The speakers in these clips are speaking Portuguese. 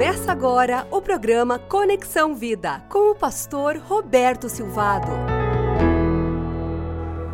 Começa agora o programa Conexão Vida com o pastor Roberto Silvado.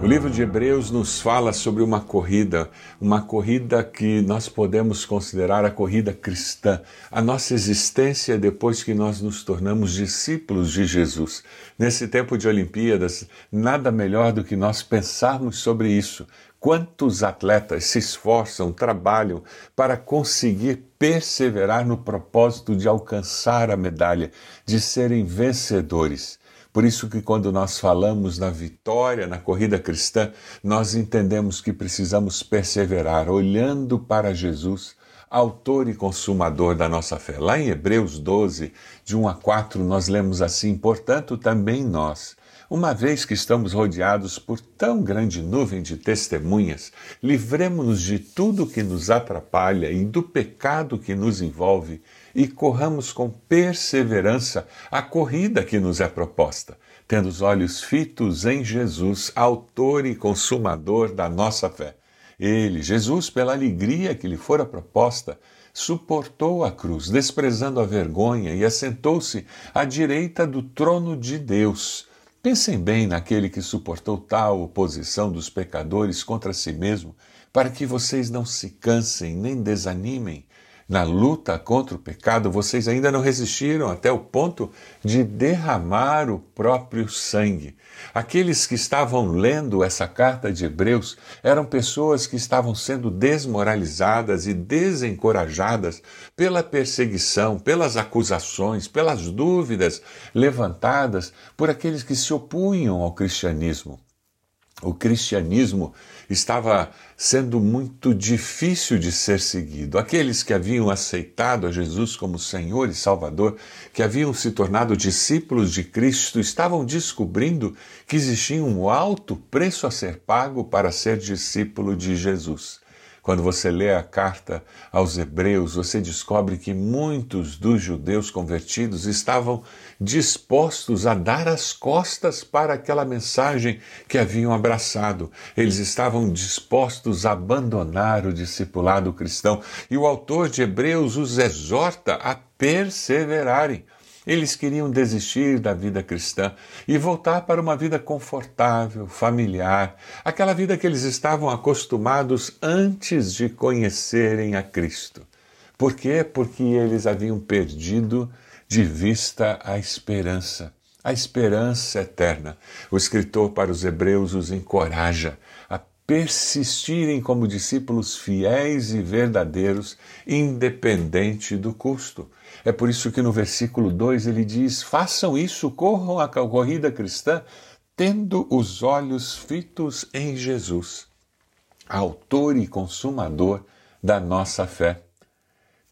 O livro de Hebreus nos fala sobre uma corrida, uma corrida que nós podemos considerar a corrida cristã, a nossa existência depois que nós nos tornamos discípulos de Jesus. Nesse tempo de Olimpíadas, nada melhor do que nós pensarmos sobre isso, Quantos atletas se esforçam, trabalham para conseguir perseverar no propósito de alcançar a medalha, de serem vencedores. Por isso que quando nós falamos na vitória na corrida cristã, nós entendemos que precisamos perseverar olhando para Jesus, autor e consumador da nossa fé. Lá em Hebreus 12, de 1 a 4, nós lemos assim: "Portanto, também nós, uma vez que estamos rodeados por tão grande nuvem de testemunhas, livremos-nos de tudo que nos atrapalha e do pecado que nos envolve e corramos com perseverança a corrida que nos é proposta, tendo os olhos fitos em Jesus, autor e consumador da nossa fé. Ele, Jesus, pela alegria que lhe fora proposta, suportou a cruz, desprezando a vergonha, e assentou-se à direita do trono de Deus. Pensem bem naquele que suportou tal oposição dos pecadores contra si mesmo, para que vocês não se cansem nem desanimem. Na luta contra o pecado, vocês ainda não resistiram até o ponto de derramar o próprio sangue. Aqueles que estavam lendo essa carta de Hebreus eram pessoas que estavam sendo desmoralizadas e desencorajadas pela perseguição, pelas acusações, pelas dúvidas levantadas por aqueles que se opunham ao cristianismo. O cristianismo estava sendo muito difícil de ser seguido. Aqueles que haviam aceitado a Jesus como Senhor e Salvador, que haviam se tornado discípulos de Cristo, estavam descobrindo que existia um alto preço a ser pago para ser discípulo de Jesus. Quando você lê a carta aos Hebreus, você descobre que muitos dos judeus convertidos estavam dispostos a dar as costas para aquela mensagem que haviam abraçado. Eles estavam dispostos a abandonar o discipulado cristão. E o autor de Hebreus os exorta a perseverarem. Eles queriam desistir da vida cristã e voltar para uma vida confortável, familiar, aquela vida que eles estavam acostumados antes de conhecerem a Cristo. Por quê? Porque eles haviam perdido de vista a esperança, a esperança eterna. O escritor para os Hebreus os encoraja a persistirem como discípulos fiéis e verdadeiros, independente do custo. É por isso que no versículo 2 ele diz: façam isso, corram a corrida cristã, tendo os olhos fitos em Jesus, autor e consumador da nossa fé.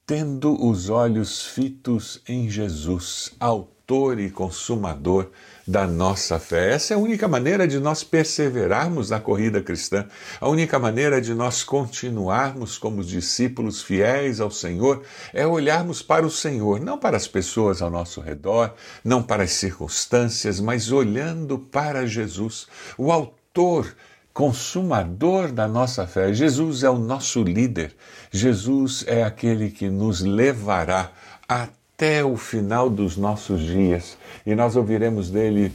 Tendo os olhos fitos em Jesus, autor e consumador da nossa fé. Essa é a única maneira de nós perseverarmos na corrida cristã, a única maneira de nós continuarmos como discípulos fiéis ao Senhor é olharmos para o Senhor, não para as pessoas ao nosso redor, não para as circunstâncias, mas olhando para Jesus, o autor consumador da nossa fé. Jesus é o nosso líder. Jesus é aquele que nos levará até o final dos nossos dias e nós ouviremos dele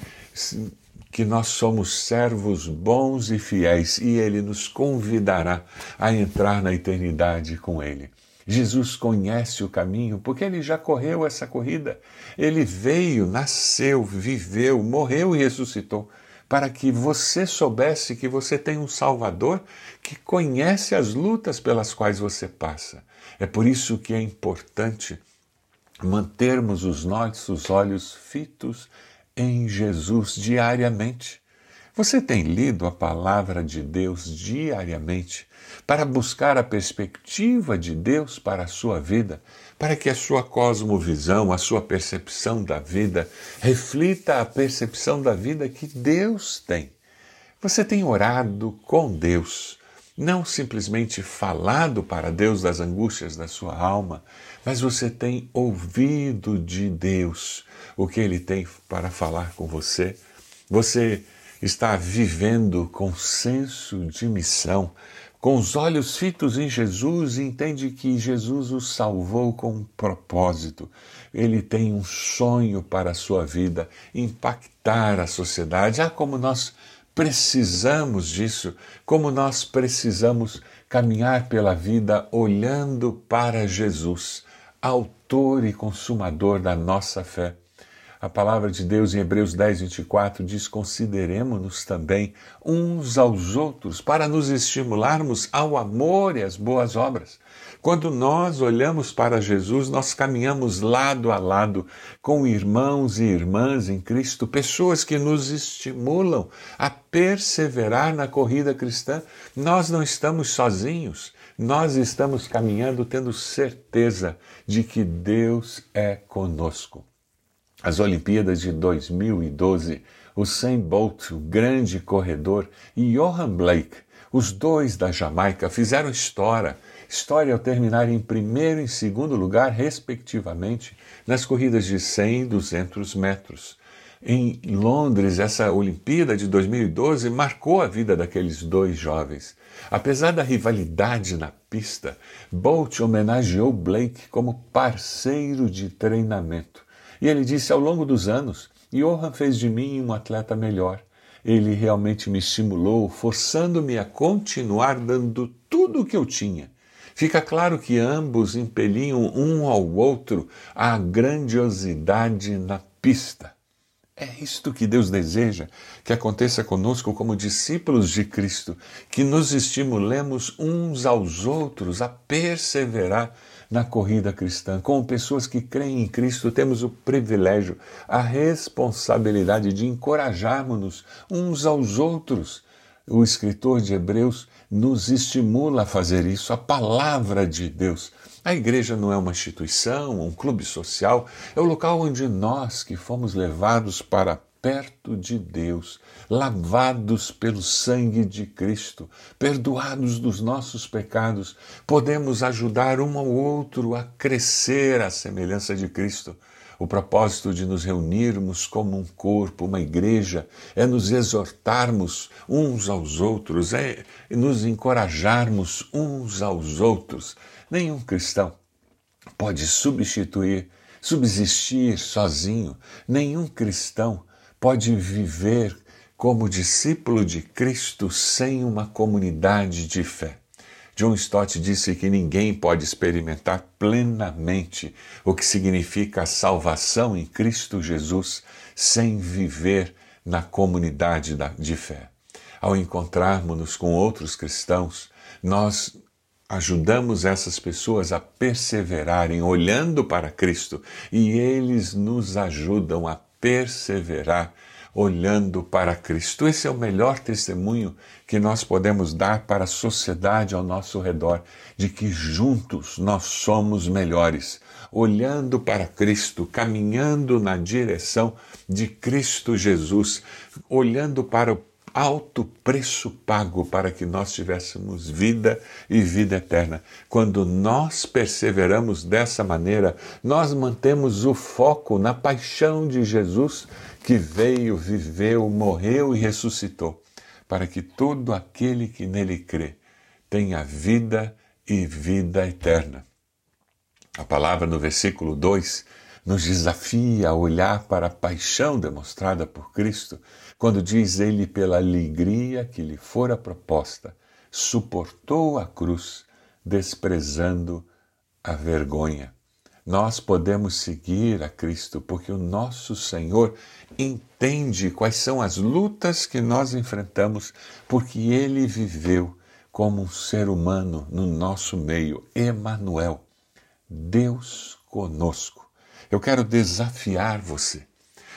que nós somos servos bons e fiéis e ele nos convidará a entrar na eternidade com ele. Jesus conhece o caminho porque ele já correu essa corrida. Ele veio, nasceu, viveu, morreu e ressuscitou para que você soubesse que você tem um Salvador que conhece as lutas pelas quais você passa. É por isso que é importante mantermos os nossos olhos fitos em Jesus diariamente. Você tem lido a palavra de Deus diariamente para buscar a perspectiva de Deus para a sua vida, para que a sua cosmovisão, a sua percepção da vida reflita a percepção da vida que Deus tem. Você tem orado com Deus não simplesmente falado para Deus das angústias da sua alma, mas você tem ouvido de Deus o que Ele tem para falar com você. Você está vivendo com senso de missão, com os olhos fitos em Jesus, entende que Jesus o salvou com um propósito. Ele tem um sonho para a sua vida, impactar a sociedade. Ah, como nós precisamos disso, como nós precisamos caminhar pela vida olhando para Jesus, autor e consumador da nossa fé. A palavra de Deus em Hebreus 10, 24 diz: Consideremos-nos também uns aos outros para nos estimularmos ao amor e às boas obras. Quando nós olhamos para Jesus, nós caminhamos lado a lado com irmãos e irmãs em Cristo, pessoas que nos estimulam a perseverar na corrida cristã. Nós não estamos sozinhos, nós estamos caminhando tendo certeza de que Deus é conosco. As Olimpíadas de 2012, o Sam Bolt, o grande corredor, e Johan Blake, os dois da Jamaica, fizeram história. História ao terminar em primeiro e segundo lugar, respectivamente, nas corridas de 100 e 200 metros. Em Londres, essa Olimpíada de 2012 marcou a vida daqueles dois jovens. Apesar da rivalidade na pista, Bolt homenageou Blake como parceiro de treinamento e ele disse: ao longo dos anos, Johan fez de mim um atleta melhor. Ele realmente me estimulou, forçando-me a continuar dando tudo o que eu tinha. Fica claro que ambos impeliam um ao outro à grandiosidade na pista. É isto que Deus deseja que aconteça conosco como discípulos de Cristo, que nos estimulemos uns aos outros a perseverar na corrida cristã. Como pessoas que creem em Cristo, temos o privilégio, a responsabilidade de encorajarmos-nos uns aos outros. O escritor de Hebreus nos estimula a fazer isso, a palavra de Deus. A igreja não é uma instituição, um clube social, é o local onde nós, que fomos levados para perto de Deus, lavados pelo sangue de Cristo, perdoados dos nossos pecados, podemos ajudar um ao outro a crescer à semelhança de Cristo. O propósito de nos reunirmos como um corpo, uma igreja, é nos exortarmos uns aos outros, é nos encorajarmos uns aos outros. Nenhum cristão pode substituir, subsistir sozinho. Nenhum cristão pode viver como discípulo de Cristo sem uma comunidade de fé. John Stott disse que ninguém pode experimentar plenamente o que significa a salvação em Cristo Jesus sem viver na comunidade de fé. Ao encontrarmos-nos com outros cristãos, nós ajudamos essas pessoas a perseverarem olhando para Cristo e eles nos ajudam a perseverar olhando para Cristo. Esse é o melhor testemunho que nós podemos dar para a sociedade ao nosso redor, de que juntos nós somos melhores, olhando para Cristo, caminhando na direção de Cristo Jesus, olhando para o alto preço pago para que nós tivéssemos vida e vida eterna. Quando nós perseveramos dessa maneira, nós mantemos o foco na paixão de Jesus que veio, viveu, morreu e ressuscitou, para que todo aquele que nele crê tenha vida e vida eterna. A palavra no versículo 2 nos desafia a olhar para a paixão demonstrada por Cristo, quando diz ele, pela alegria que lhe fora proposta, suportou a cruz, desprezando a vergonha. Nós podemos seguir a Cristo porque o nosso Senhor entende quais são as lutas que nós enfrentamos, porque ele viveu como um ser humano no nosso meio, Emanuel, Deus conosco. Eu quero desafiar você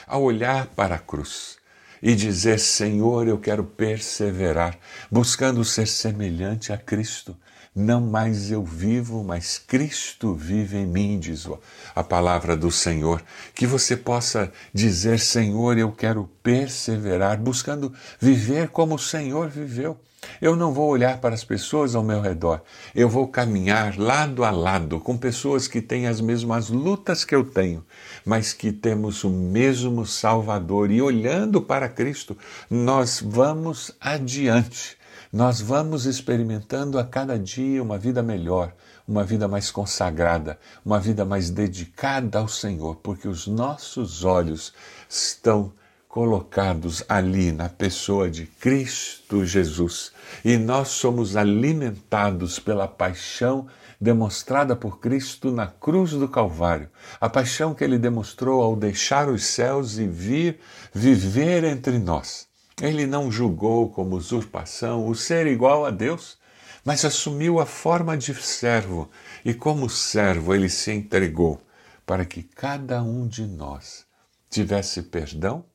a olhar para a cruz e dizer: Senhor, eu quero perseverar, buscando ser semelhante a Cristo. Não mais eu vivo, mas Cristo vive em mim, diz a palavra do Senhor. Que você possa dizer: Senhor, eu quero perseverar, buscando viver como o Senhor viveu. Eu não vou olhar para as pessoas ao meu redor, eu vou caminhar lado a lado com pessoas que têm as mesmas lutas que eu tenho, mas que temos o mesmo Salvador. E olhando para Cristo, nós vamos adiante. Nós vamos experimentando a cada dia uma vida melhor, uma vida mais consagrada, uma vida mais dedicada ao Senhor, porque os nossos olhos estão colocados ali na pessoa de Cristo Jesus. E nós somos alimentados pela paixão demonstrada por Cristo na cruz do Calvário, a paixão que ele demonstrou ao deixar os céus e vir viver entre nós. Ele não julgou como usurpação o ser igual a Deus, mas assumiu a forma de servo. E, como servo, ele se entregou para que cada um de nós tivesse perdão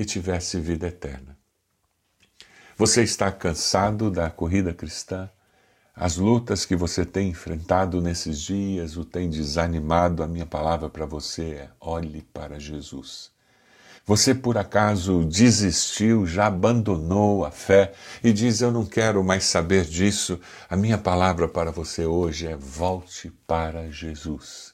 e tivesse vida eterna. Você está cansado da corrida cristã? As lutas que você tem enfrentado nesses dias o tem desanimado? A minha palavra para você é: olhe para Jesus. Você por acaso desistiu, já abandonou a fé e diz: Eu não quero mais saber disso? A minha palavra para você hoje é: volte para Jesus.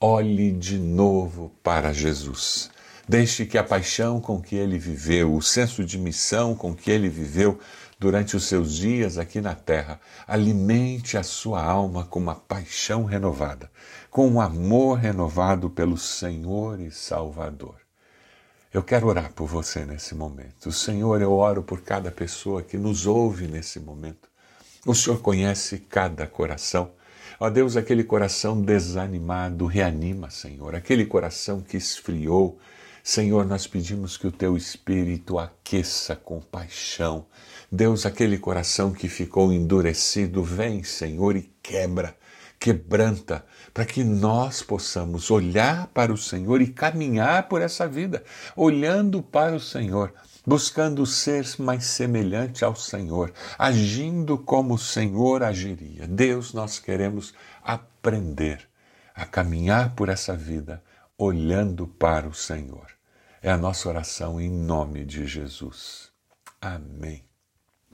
Olhe de novo para Jesus. Deixe que a paixão com que ele viveu, o senso de missão com que ele viveu durante os seus dias aqui na terra, alimente a sua alma com uma paixão renovada, com um amor renovado pelo Senhor e Salvador. Eu quero orar por você nesse momento. Senhor, eu oro por cada pessoa que nos ouve nesse momento. O Senhor conhece cada coração. Ó Deus, aquele coração desanimado, reanima, Senhor. Aquele coração que esfriou, Senhor, nós pedimos que o teu espírito aqueça com paixão. Deus, aquele coração que ficou endurecido, vem, Senhor, e quebra, quebranta, para que nós possamos olhar para o Senhor e caminhar por essa vida, olhando para o Senhor, buscando ser mais semelhante ao Senhor, agindo como o Senhor agiria. Deus, nós queremos aprender a caminhar por essa vida olhando para o Senhor. É a nossa oração em nome de Jesus. Amém.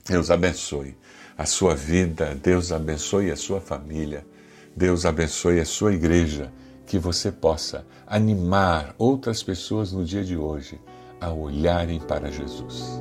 Deus abençoe a sua vida, Deus abençoe a sua família, Deus abençoe a sua igreja, que você possa animar outras pessoas no dia de hoje a olharem para Jesus.